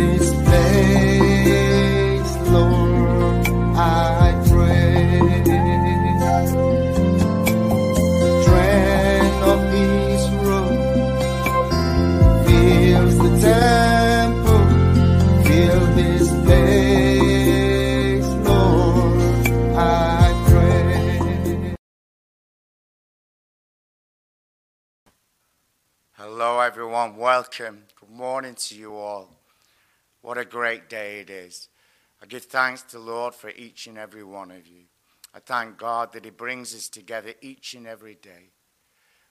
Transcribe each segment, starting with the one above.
this place, Lord, I pray. Of fills the temple, fill this place, Lord, I pray. Hello, everyone. Welcome. Good morning to you all. What a great day it is. I give thanks to the Lord for each and every one of you. I thank God that He brings us together each and every day.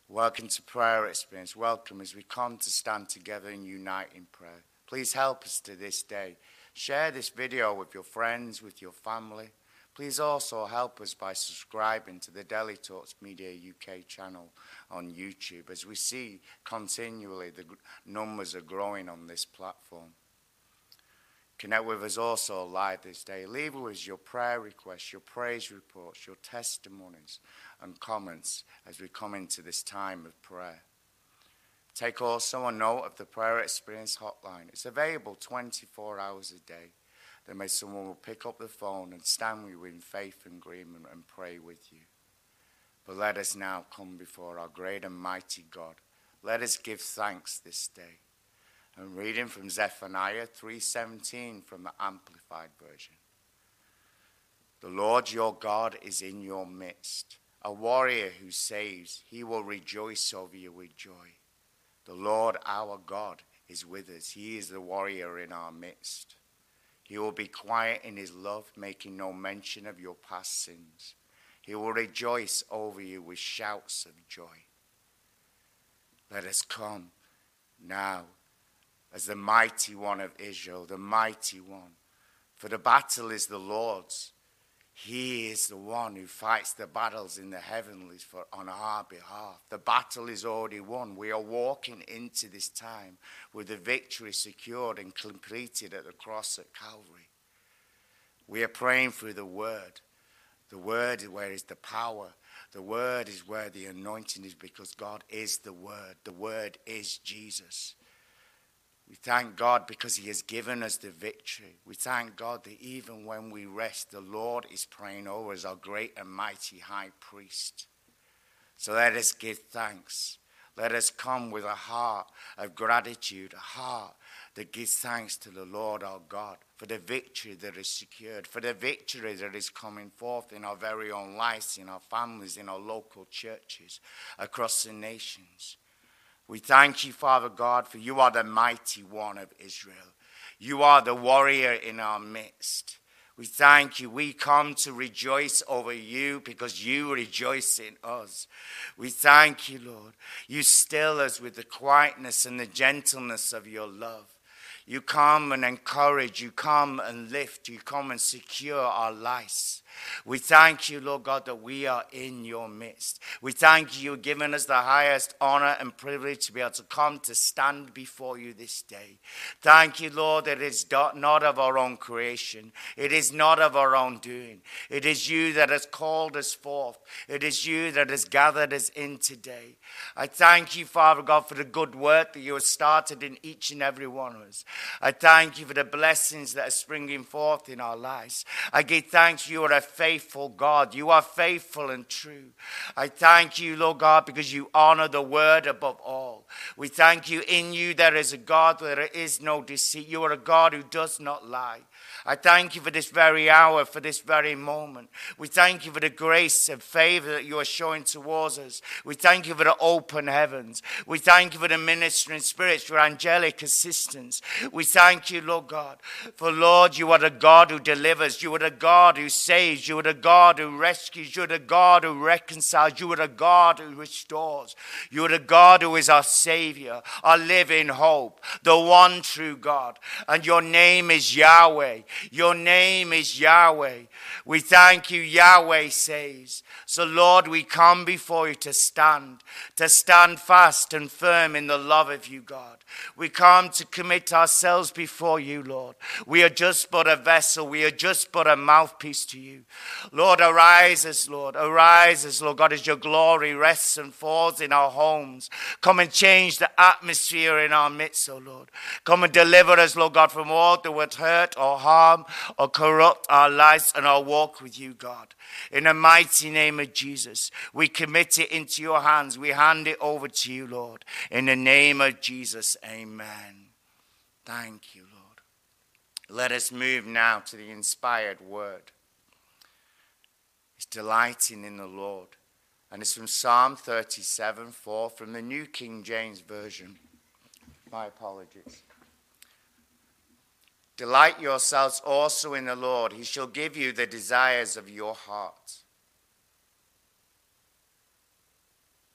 Welcome to Prayer Experience. Welcome as we come to stand together and unite in prayer. Please help us to this day. Share this video with your friends, with your family. Please also help us by subscribing to the Delhi Talks Media UK channel on YouTube as we see continually the numbers are growing on this platform. Connect with us also live this day. Leave us your prayer requests, your praise reports, your testimonies, and comments as we come into this time of prayer. Take also a note of the Prayer Experience hotline. It's available 24 hours a day. Then may someone will pick up the phone and stand with you in faith and agreement and pray with you. But let us now come before our great and mighty God. Let us give thanks this day. And reading from Zephaniah 3:17 from the amplified version. The Lord your God is in your midst, a warrior who saves. He will rejoice over you with joy. The Lord our God is with us. He is the warrior in our midst. He will be quiet in his love, making no mention of your past sins. He will rejoice over you with shouts of joy. Let us come now as the mighty one of Israel, the mighty one. For the battle is the Lord's. He is the one who fights the battles in the heavenlies for on our behalf. The battle is already won. We are walking into this time with the victory secured and completed at the cross at Calvary. We are praying through the word. The word is where is the power. The word is where the anointing is because God is the word. The word is Jesus. We thank God because He has given us the victory. We thank God that even when we rest, the Lord is praying over us, our great and mighty high priest. So let us give thanks. Let us come with a heart of gratitude, a heart that gives thanks to the Lord our God for the victory that is secured, for the victory that is coming forth in our very own lives, in our families, in our local churches, across the nations. We thank you, Father God, for you are the mighty one of Israel. You are the warrior in our midst. We thank you. We come to rejoice over you because you rejoice in us. We thank you, Lord. You still us with the quietness and the gentleness of your love. You come and encourage, you come and lift, you come and secure our lives. We thank you, Lord God, that we are in your midst. We thank you, given us the highest honor and privilege to be able to come to stand before you this day. Thank you, Lord, that it's not of our own creation, it is not of our own doing. It is you that has called us forth, it is you that has gathered us in today. I thank you, Father God, for the good work that you have started in each and every one of us. I thank you for the blessings that are springing forth in our lives. I give thanks you are a faithful God. You are faithful and true. I thank you, Lord God, because you honor the word above all. We thank you in you there is a God where there is no deceit. You are a God who does not lie. I thank you for this very hour, for this very moment. We thank you for the grace and favor that you are showing towards us. We thank you for the open heavens. We thank you for the ministering spirits, for angelic assistance. We thank you, Lord God, for Lord, you are the God who delivers. You are the God who saves. You are the God who rescues. You are the God who reconciles. You are the God who restores. You are the God who is our Savior, our living hope, the one true God. And your name is Yahweh. Your name is Yahweh. We thank you, Yahweh saves. So, Lord, we come before you to stand, to stand fast and firm in the love of you, God. We come to commit ourselves before you, Lord. We are just but a vessel. We are just but a mouthpiece to you. Lord, arises, Lord. arises, Lord God, as your glory rests and falls in our homes. Come and change the atmosphere in our midst, O oh Lord. Come and deliver us, Lord God, from all that would hurt or harm or corrupt our lives and our walk with you, God. In the mighty name of Jesus, we commit it into your hands. We hand it over to you, Lord. In the name of Jesus, amen. Thank you, Lord. Let us move now to the inspired word. Delighting in the Lord. And it's from Psalm 37 4 from the New King James Version. My apologies. Delight yourselves also in the Lord. He shall give you the desires of your heart.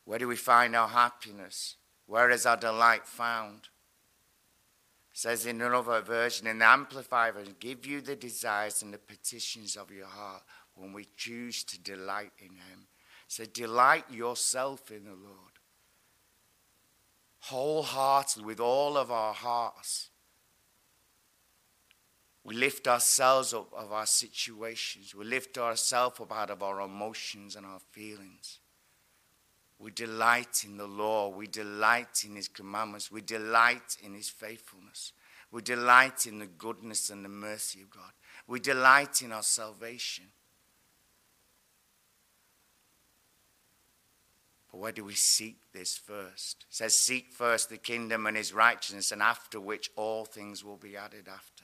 Where do we find our happiness? Where is our delight found? It says in another version, in the Amplified version, give you the desires and the petitions of your heart when we choose to delight in Him. So delight yourself in the Lord. Wholeheartedly, with all of our hearts. We lift ourselves up of our situations. We lift ourselves up out of our emotions and our feelings. We delight in the law. We delight in his commandments. We delight in his faithfulness. We delight in the goodness and the mercy of God. We delight in our salvation. But where do we seek this first? It says, Seek first the kingdom and his righteousness, and after which all things will be added after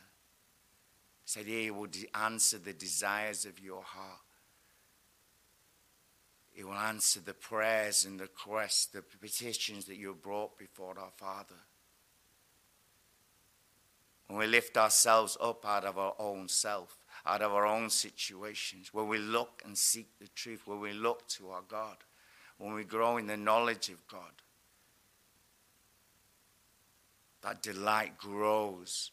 said he will answer the desires of your heart. He will answer the prayers and the requests, the petitions that you have brought before our Father. When we lift ourselves up out of our own self, out of our own situations, when we look and seek the truth, when we look to our God, when we grow in the knowledge of God, that delight grows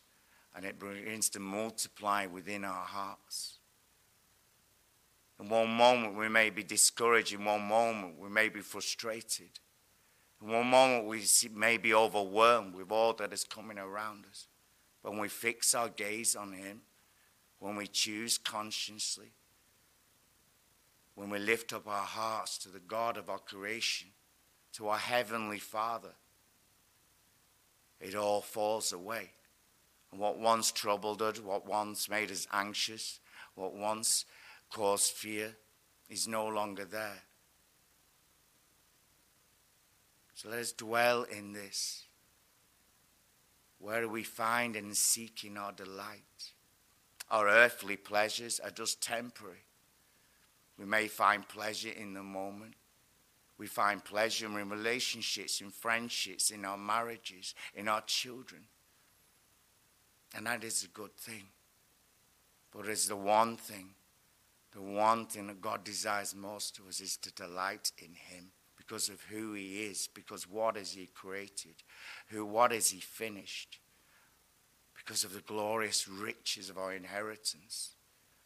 and it begins to multiply within our hearts. In one moment, we may be discouraged. In one moment, we may be frustrated. In one moment, we may be overwhelmed with all that is coming around us. But when we fix our gaze on Him, when we choose consciously, when we lift up our hearts to the God of our creation, to our Heavenly Father, it all falls away. And what once troubled us, what once made us anxious, what once caused fear, is no longer there. So let us dwell in this. Where we find and seeking our delight? Our earthly pleasures are just temporary. We may find pleasure in the moment. We find pleasure in relationships, in friendships, in our marriages, in our children. And that is a good thing. But it's the one thing, the one thing that God desires most of us is to delight in Him because of who He is, because what has He created, who what has He finished, because of the glorious riches of our inheritance,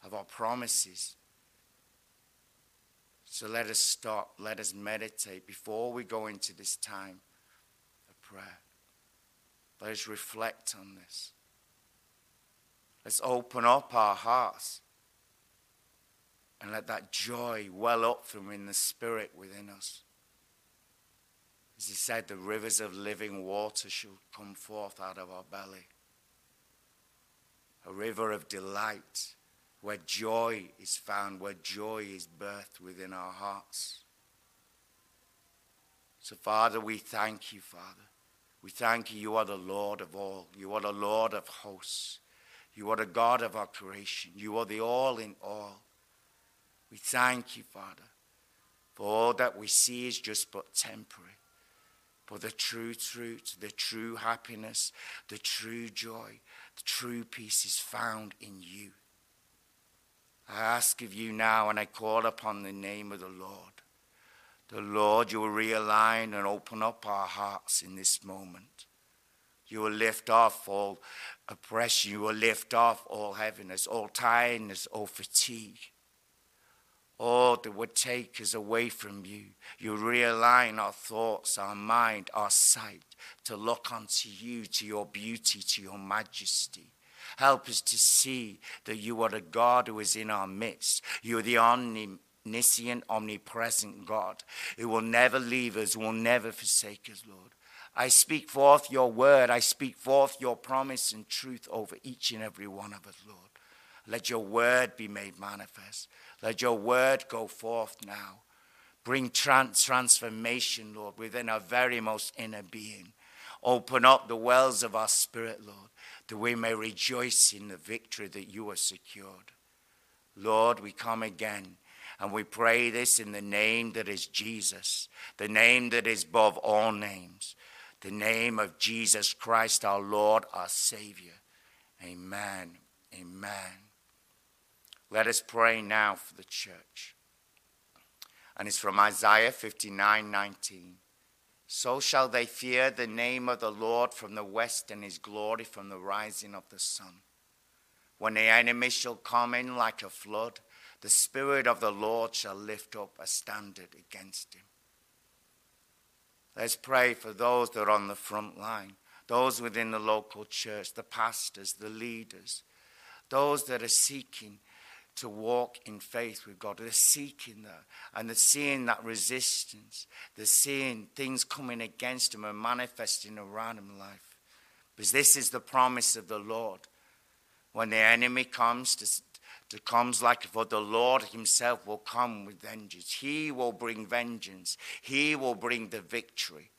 of our promises. So let us stop, let us meditate before we go into this time of prayer. Let us reflect on this. Let's open up our hearts and let that joy well up from in the spirit within us. As he said, the rivers of living water shall come forth out of our belly. A river of delight where joy is found, where joy is birthed within our hearts. So, Father, we thank you, Father. We thank you. You are the Lord of all. You are the Lord of hosts. You are the God of our creation. You are the all in all. We thank you, Father, for all that we see is just but temporary. But the true truth, the true happiness, the true joy, the true peace is found in you. I ask of you now, and I call upon the name of the Lord. The Lord, you will realign and open up our hearts in this moment. You will lift off all oppression. You will lift off all heaviness, all tiredness, all fatigue, All that would take us away from you. You realign our thoughts, our mind, our sight to look unto you, to your beauty, to your majesty. Help us to see that you are a God who is in our midst. You are the omniscient, omnipresent God who will never leave us, will never forsake us, Lord. I speak forth your word. I speak forth your promise and truth over each and every one of us, Lord. Let your word be made manifest. Let your word go forth now. Bring trans- transformation, Lord, within our very most inner being. Open up the wells of our spirit, Lord, that we may rejoice in the victory that you have secured. Lord, we come again and we pray this in the name that is Jesus, the name that is above all names, the name of Jesus Christ, our Lord, our Savior. Amen. Amen. Let us pray now for the church. And it's from Isaiah 59 19. So shall they fear the name of the Lord from the west and his glory from the rising of the sun. When the enemy shall come in like a flood, the Spirit of the Lord shall lift up a standard against him. Let's pray for those that are on the front line, those within the local church, the pastors, the leaders, those that are seeking to walk in faith with God. They're seeking that. And they're seeing that resistance. They're seeing things coming against them and manifesting around them life. Because this is the promise of the Lord. When the enemy comes to, to comes like for the Lord himself will come with vengeance. He will bring vengeance. He will bring the victory.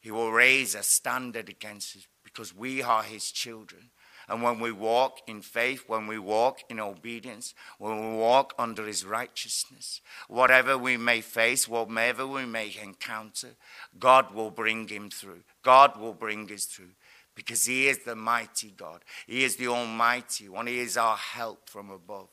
He will raise a standard against us because we are his children. And when we walk in faith, when we walk in obedience, when we walk under his righteousness, whatever we may face, whatever we may encounter, God will bring him through. God will bring us through because he is the mighty God. He is the almighty one. He is our help from above.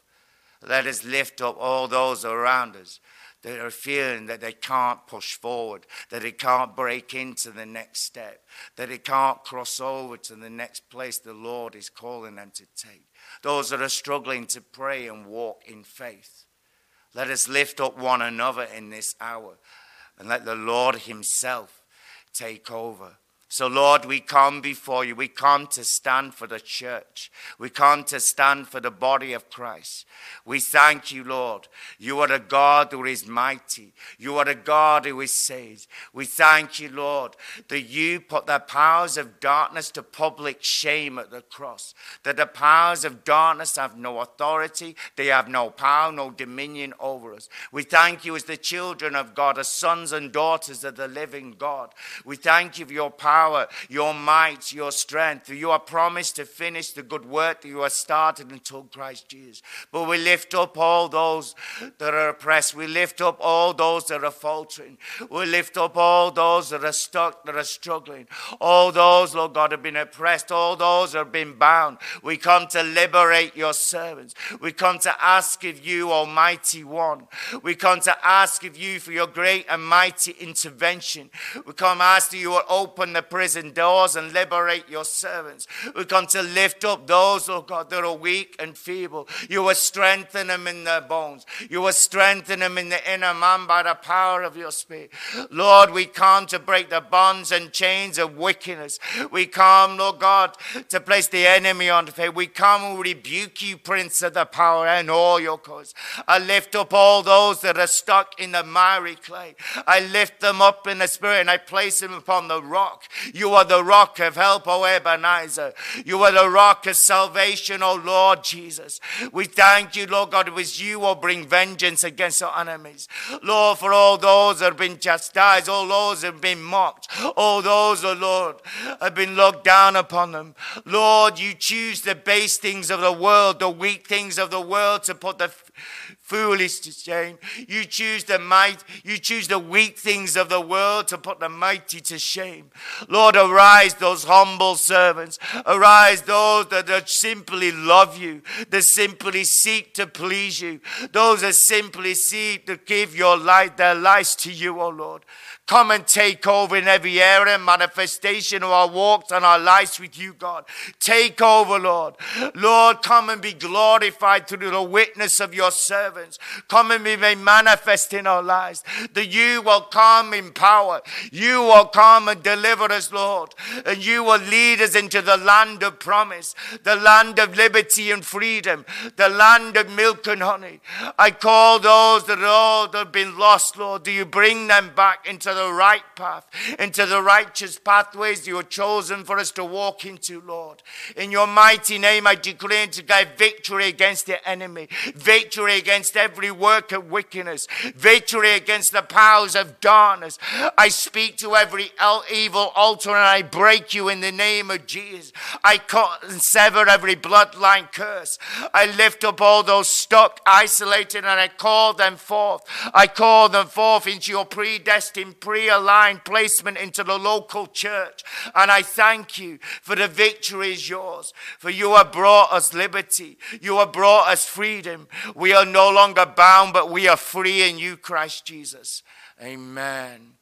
Let us lift up all those around us that are feeling that they can't push forward, that they can't break into the next step, that they can't cross over to the next place the Lord is calling them to take. Those that are struggling to pray and walk in faith. Let us lift up one another in this hour and let the Lord Himself take over. So, Lord, we come before you. We come to stand for the church. We come to stand for the body of Christ. We thank you, Lord. You are a God who is mighty. You are a God who is saves. We thank you, Lord, that you put the powers of darkness to public shame at the cross. That the powers of darkness have no authority, they have no power, no dominion over us. We thank you as the children of God, as sons and daughters of the living God. We thank you for your power power, your might, your strength. You are promised to finish the good work that you have started until Christ Jesus. But we lift up all those that are oppressed. We lift up all those that are faltering. We lift up all those that are stuck, that are struggling. All those, Lord God, have been oppressed. All those have been bound. We come to liberate your servants. We come to ask of you, Almighty One. We come to ask of you for your great and mighty intervention. We come ask that you will open the prison doors and liberate your servants. We come to lift up those, oh God, that are weak and feeble. You will strengthen them in their bones. You will strengthen them in the inner man by the power of your spirit. Lord, we come to break the bonds and chains of wickedness. We come, Lord God, to place the enemy on the faith. We come and rebuke you, Prince of the power, and all your cause. I lift up all those that are stuck in the miry clay. I lift them up in the spirit and I place them upon the rock. You are the rock of help, O Ebenezer. You are the rock of salvation, O Lord Jesus. We thank you, Lord God, it was you who bring vengeance against our enemies. Lord, for all those that have been chastised, all those that have been mocked, all those, O Lord, have been looked down upon them. Lord, you choose the base things of the world, the weak things of the world to put the foolish to shame. You choose the might, you choose the weak things of the world to put the mighty to shame. Lord, arise those humble servants. Arise those that, simply love you, that simply seek to please you, those that simply seek to give your life, their lives to you, O oh Lord. Come and take over in every area, and manifestation of our walks and our lives with you, God. Take over, Lord. Lord, come and be glorified through the witness of your servants. Come and be made manifest in our lives. That you will come in power. You will come and deliver us, Lord. And you will lead us into the land of promise, the land of liberty and freedom, the land of milk and honey. I call those that, all that have been lost, Lord. Do you bring them back into the right path, into the righteous pathways you have chosen for us to walk into, Lord? In your mighty name, I declare to give victory against the enemy, victory against every work of wickedness, victory against the powers of darkness. I speak to every evil altar and I break you in the name of Jesus. I cut and sever every bloodline curse. I lift up all those stuck, isolated, and I call them forth. I call them forth into your predestined, pre aligned placement into the local church. And I thank you for the victory is yours. For you have brought us liberty, you have brought us freedom. We are no longer bound, but we are free in you, Christ Jesus. Amen.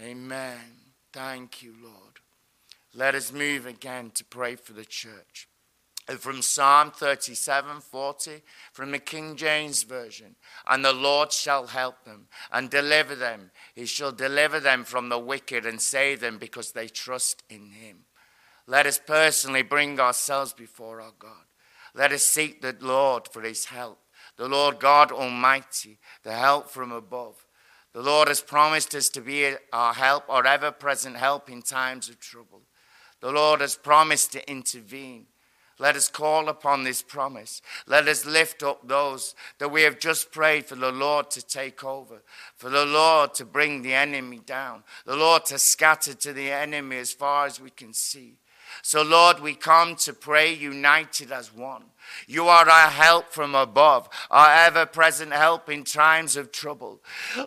Amen. Thank you, Lord. Let us move again to pray for the church. And from Psalm 37 40, from the King James Version, and the Lord shall help them and deliver them. He shall deliver them from the wicked and save them because they trust in him. Let us personally bring ourselves before our God. Let us seek the Lord for his help, the Lord God Almighty, the help from above. The Lord has promised us to be our help, our ever present help in times of trouble. The Lord has promised to intervene. Let us call upon this promise. Let us lift up those that we have just prayed for the Lord to take over, for the Lord to bring the enemy down, the Lord to scatter to the enemy as far as we can see. So, Lord, we come to pray united as one. You are our help from above, our ever present help in times of trouble.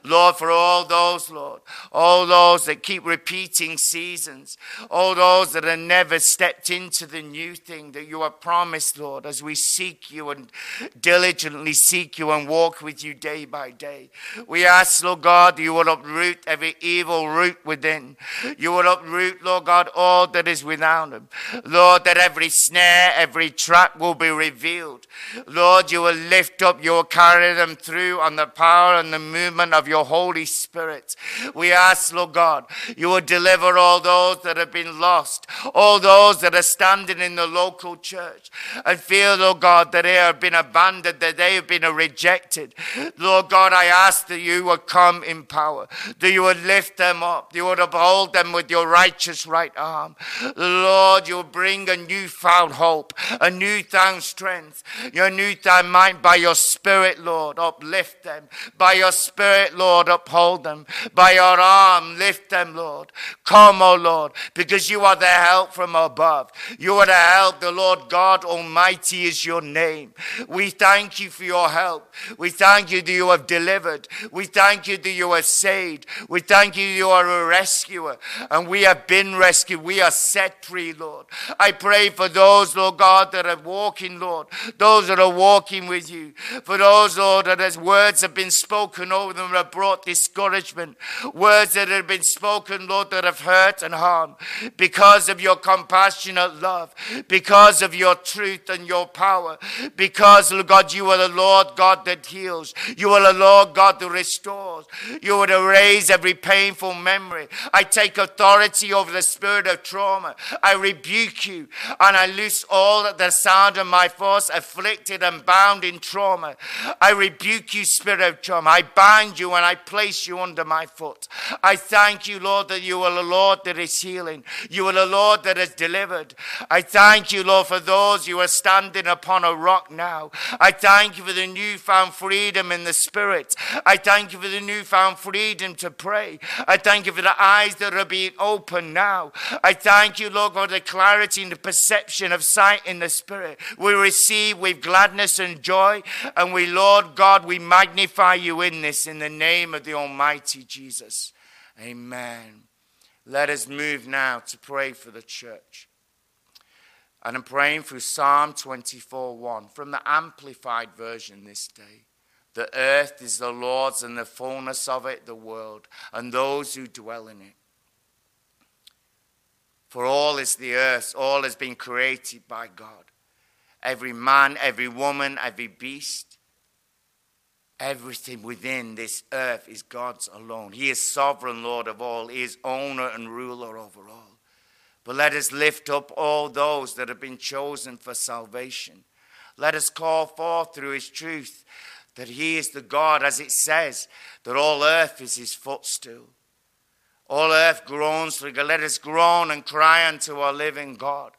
Lord, for all those, Lord, all those that keep repeating seasons, all those that have never stepped into the new thing that you have promised, Lord, as we seek you and diligently seek you and walk with you day by day. We ask, Lord God, you will uproot every evil root within. You will uproot, Lord God, all that is without them. Lord, that every snare, every trap will be revealed revealed. Lord, you will lift up, you will carry them through on the power and the movement of your Holy Spirit. We ask, Lord God, you will deliver all those that have been lost, all those that are standing in the local church and feel, Lord God, that they have been abandoned, that they have been rejected. Lord God, I ask that you will come in power, that you would lift them up, you would uphold them with your righteous right arm. Lord, you will bring a newfound hope, a newfound strength strength, your new time mind by your spirit, Lord. Uplift them. By your spirit, Lord, uphold them. By your arm, lift them, Lord. Come, O Lord, because you are the help from above. You are the help. The Lord God Almighty is your name. We thank you for your help. We thank you that you have delivered. We thank you that you have saved. We thank you that you are a rescuer. And we have been rescued. We are set free, Lord. I pray for those, Lord God, that are walking, Lord Lord. Those that are walking with you. For those, Lord, that as words have been spoken over them have brought discouragement. Words that have been spoken, Lord, that have hurt and harmed. Because of your compassionate love. Because of your truth and your power. Because, Lord God, you are the Lord God that heals. You are the Lord God that restores. You would erase every painful memory. I take authority over the spirit of trauma. I rebuke you and I loose all that the sound of my voice afflicted and bound in trauma. I rebuke you, spirit of trauma. I bind you and I place you under my foot. I thank you, Lord, that you are the Lord that is healing. You are the Lord that has delivered. I thank you, Lord, for those you are standing upon a rock now. I thank you for the newfound freedom in the spirit. I thank you for the newfound freedom to pray. I thank you for the eyes that are being opened now. I thank you, Lord, for the clarity and the perception of sight in the spirit. We receive with gladness and joy. And we, Lord God, we magnify you in this in the name of the Almighty Jesus. Amen. Let us move now to pray for the church. And I'm praying through Psalm 24 1 from the Amplified Version this day. The earth is the Lord's and the fullness of it, the world, and those who dwell in it. For all is the earth, all has been created by God. Every man, every woman, every beast, everything within this earth is God's alone. He is sovereign Lord of all, He is owner and ruler over all. But let us lift up all those that have been chosen for salvation. Let us call forth through His truth that He is the God, as it says, that all earth is His footstool. All earth groans. Let us groan and cry unto our living God.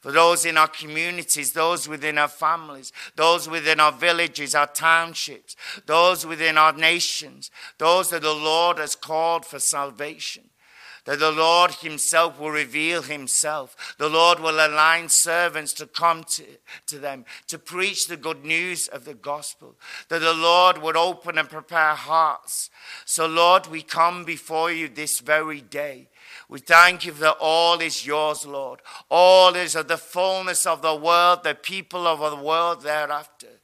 For those in our communities, those within our families, those within our villages, our townships, those within our nations, those that the Lord has called for salvation that the Lord Himself will reveal Himself. The Lord will align servants to come to, to them, to preach the good news of the gospel. That the Lord would open and prepare hearts. So, Lord, we come before you this very day. We thank you that all is yours, Lord. All is of the fullness of the world, the people of the world thereafter.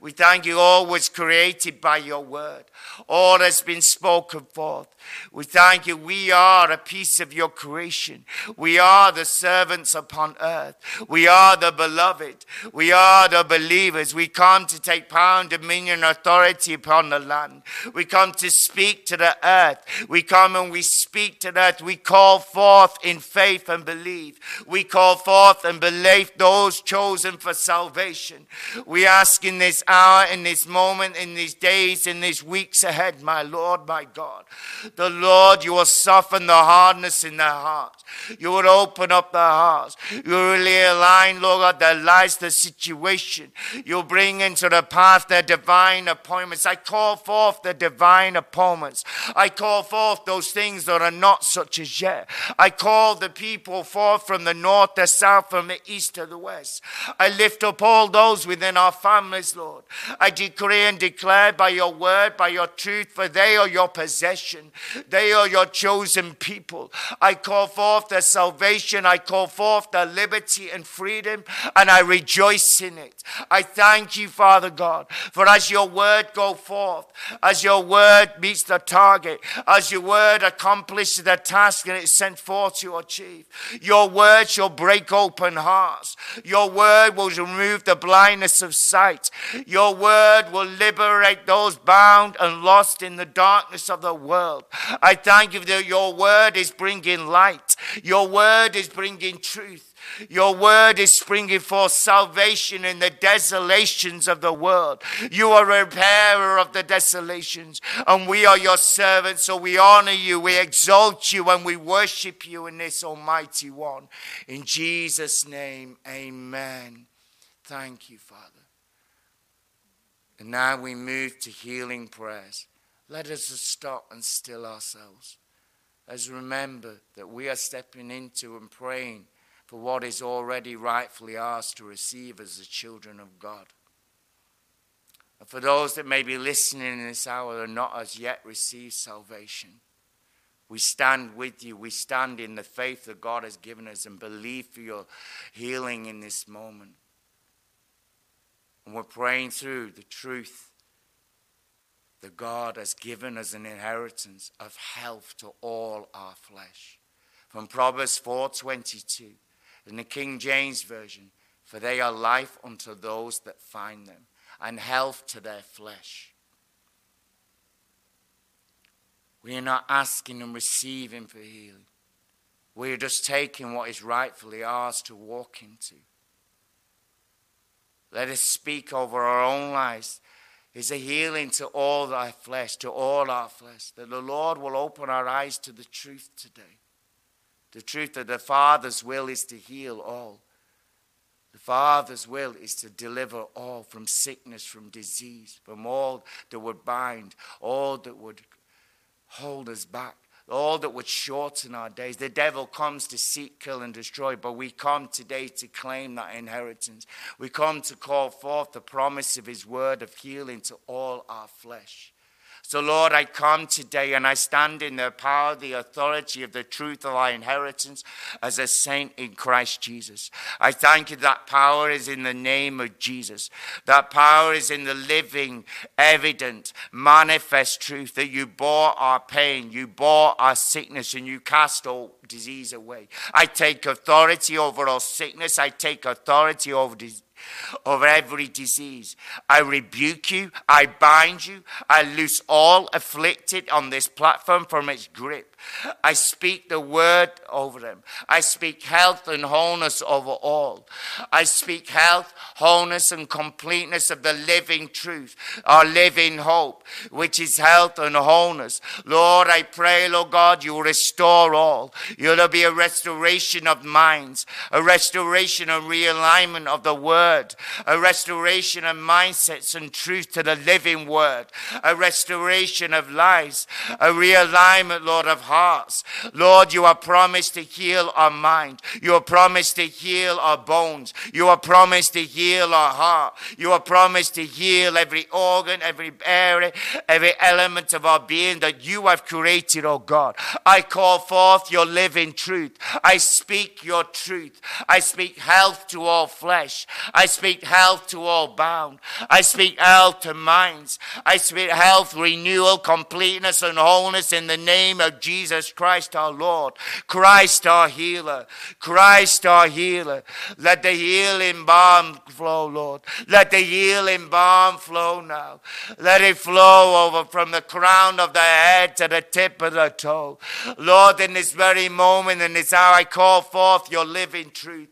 We thank you, all was created by your word. All has been spoken forth. We thank you. We are a piece of your creation. We are the servants upon earth. We are the beloved. We are the believers. We come to take power and dominion authority upon the land. We come to speak to the earth. We come and we speak to the earth. We call forth in faith and believe. We call forth and believe those chosen for salvation. We ask in this hour, in this moment, in these days, in these weeks ahead, my Lord, my God the Lord, you will soften the hardness in their hearts. You will open up their hearts. You will really align, Lord God, their lives, the situation. You'll bring into the path their divine appointments. I call forth the divine appointments. I call forth those things that are not such as yet. I call the people forth from the north, to the south, from the east to the west. I lift up all those within our families, Lord. I decree and declare by your word, by your truth, for they are your possession. They are your chosen people. I call forth their salvation. I call forth their liberty and freedom, and I rejoice in it. I thank you, Father God, for as your word go forth, as your word meets the target, as your word accomplishes the task and it's sent forth to achieve, your word shall break open hearts. Your word will remove the blindness of sight. Your word will liberate those bound and lost in the darkness of the world. I thank you that your word is bringing light. Your word is bringing truth. Your word is springing forth salvation in the desolations of the world. You are a repairer of the desolations, and we are your servants. So we honor you, we exalt you, and we worship you in this Almighty One. In Jesus' name, amen. Thank you, Father. And now we move to healing prayers. Let us stop and still ourselves. As remember that we are stepping into and praying for what is already rightfully ours to receive as the children of God. And for those that may be listening in this hour and not as yet received salvation, we stand with you. We stand in the faith that God has given us and believe for your healing in this moment. And we're praying through the truth that God has given as an inheritance of health to all our flesh. From Proverbs 4:22 in the King James version, for they are life unto those that find them and health to their flesh. We are not asking and receiving for healing. We are just taking what is rightfully ours to walk into. Let us speak over our own lives is a healing to all thy flesh, to all our flesh. That the Lord will open our eyes to the truth today. The truth that the Father's will is to heal all. The Father's will is to deliver all from sickness, from disease, from all that would bind, all that would hold us back all that would shorten our days. The devil comes to seek, kill, and destroy, but we come today to claim that inheritance. We come to call forth the promise of his word of healing to all our flesh. So, Lord, I come today and I stand in the power, the authority of the truth of our inheritance as a saint in Christ Jesus. I thank you that power is in the name of Jesus. That power is in the living, evident, manifest truth that you bore our pain, you bore our sickness, and you cast all disease away. I take authority over all sickness. I take authority over disease over every disease. I rebuke you. I bind you. I loose all afflicted on this platform from its grip. I speak the word over them. I speak health and wholeness over all. I speak health, wholeness, and completeness of the living truth, our living hope, which is health and wholeness. Lord, I pray, Lord God, you restore all. You'll be a restoration of minds, a restoration and realignment of the word, a restoration of mindsets and truth to the living word, a restoration of lives, a realignment, Lord, of hearts. Lord, you are promised to heal our mind. You are promised to heal our bones. You are promised to heal our heart. You are promised to heal every organ, every area, every element of our being that you have created, oh God. I call forth your living truth. I speak your truth. I speak health to all flesh. I speak health to all bound. I speak health to minds. I speak health, renewal, completeness, and wholeness in the name of Jesus. Christ our Lord, Christ our healer, Christ our healer. Let the healing balm flow, Lord. Let the healing balm flow now. Let it flow over from the crown of the head to the tip of the toe. Lord, in this very moment, in this hour, I call forth your living truth.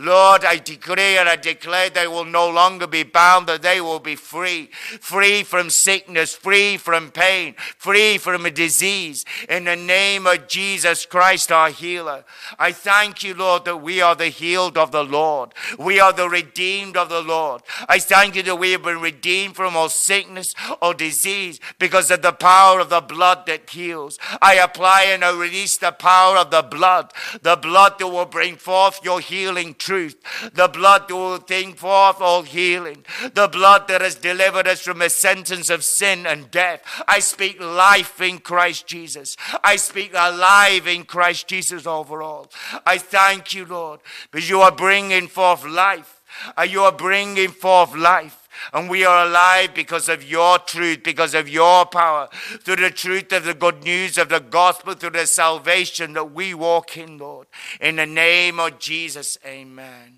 Lord, I decree and I declare they will no longer be bound, but they will be free. Free from sickness, free from pain, free from a disease. In the name of Jesus Christ, our healer. I thank you, Lord, that we are the healed of the Lord. We are the redeemed of the Lord. I thank you that we have been redeemed from all sickness or disease because of the power of the blood that heals. I apply and I release the power of the blood, the blood that will bring forth your healing healing truth. The blood that will bring forth all healing. The blood that has delivered us from a sentence of sin and death. I speak life in Christ Jesus. I speak alive in Christ Jesus overall. I thank you, Lord, because you are bringing forth life. Uh, you are bringing forth life. And we are alive because of your truth, because of your power, through the truth of the good news of the gospel, through the salvation that we walk in, Lord. In the name of Jesus, amen.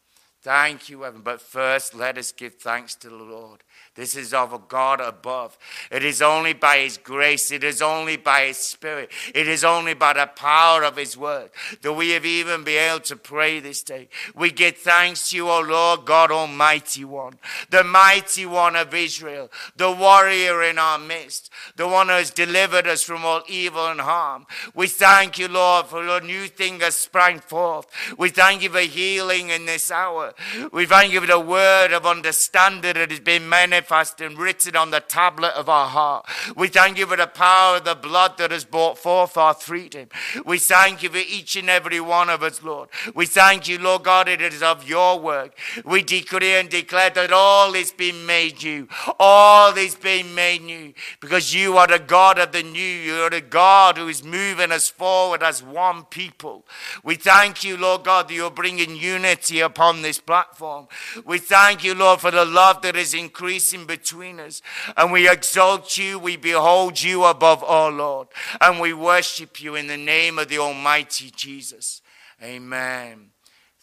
Thank you, everyone. But first, let us give thanks to the Lord. This is of a God above. It is only by His grace, it is only by His Spirit, it is only by the power of His word that we have even been able to pray this day. We give thanks to you, O Lord God Almighty One, the mighty one of Israel, the warrior in our midst, the one who has delivered us from all evil and harm. We thank you, Lord, for your new thing has sprang forth. We thank you for healing in this hour. We thank you for the word of understanding that has been manifest and written on the tablet of our heart. We thank you for the power of the blood that has brought forth our freedom. We thank you for each and every one of us, Lord. We thank you, Lord God, it is of your work. We decree and declare that all is being made new. All is being made new because you are the God of the new. You are the God who is moving us forward as one people. We thank you, Lord God, that you're bringing unity upon this platform. We thank you, Lord, for the love that is increasing between us. And we exalt you, we behold you above all, Lord. And we worship you in the name of the Almighty Jesus. Amen.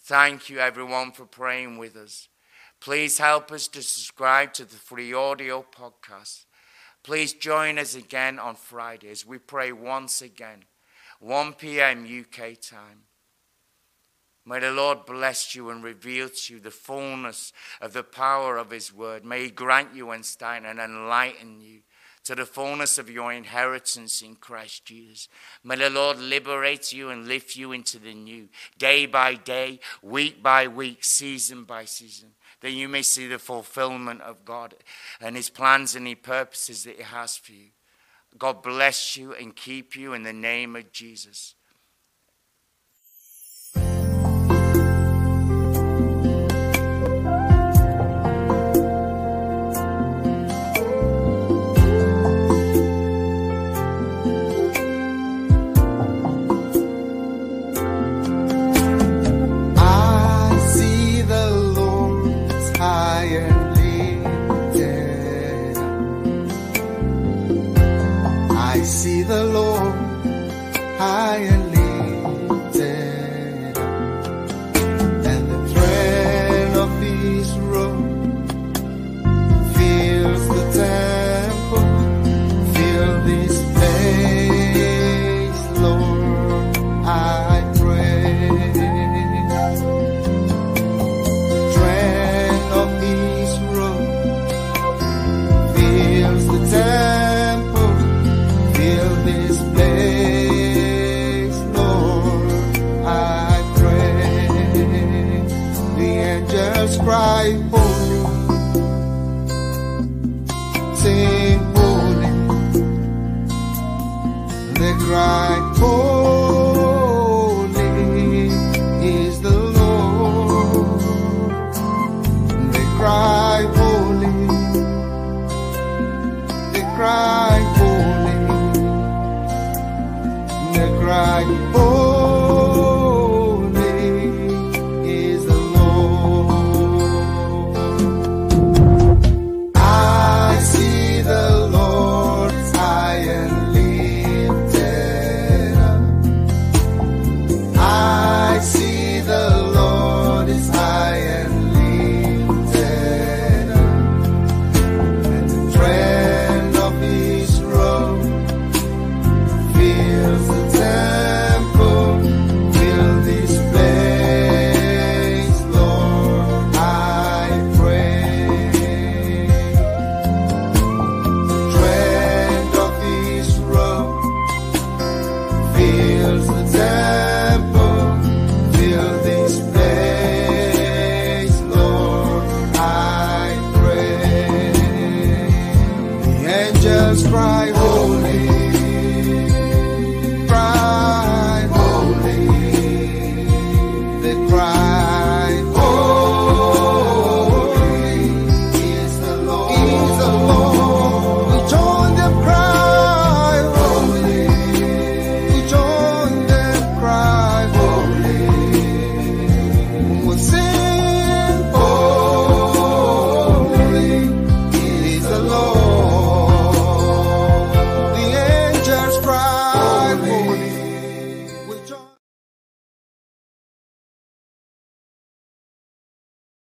Thank you, everyone, for praying with us. Please help us to subscribe to the free audio podcast. Please join us again on Fridays. We pray once again, 1 p.m. UK time. May the Lord bless you and reveal to you the fullness of the power of His word. May He grant you insight and enlighten you to the fullness of your inheritance in Christ Jesus. May the Lord liberate you and lift you into the new, day by day, week by week, season by season, that you may see the fulfillment of God and His plans and His purposes that He has for you. God bless you and keep you in the name of Jesus. Cry, holy.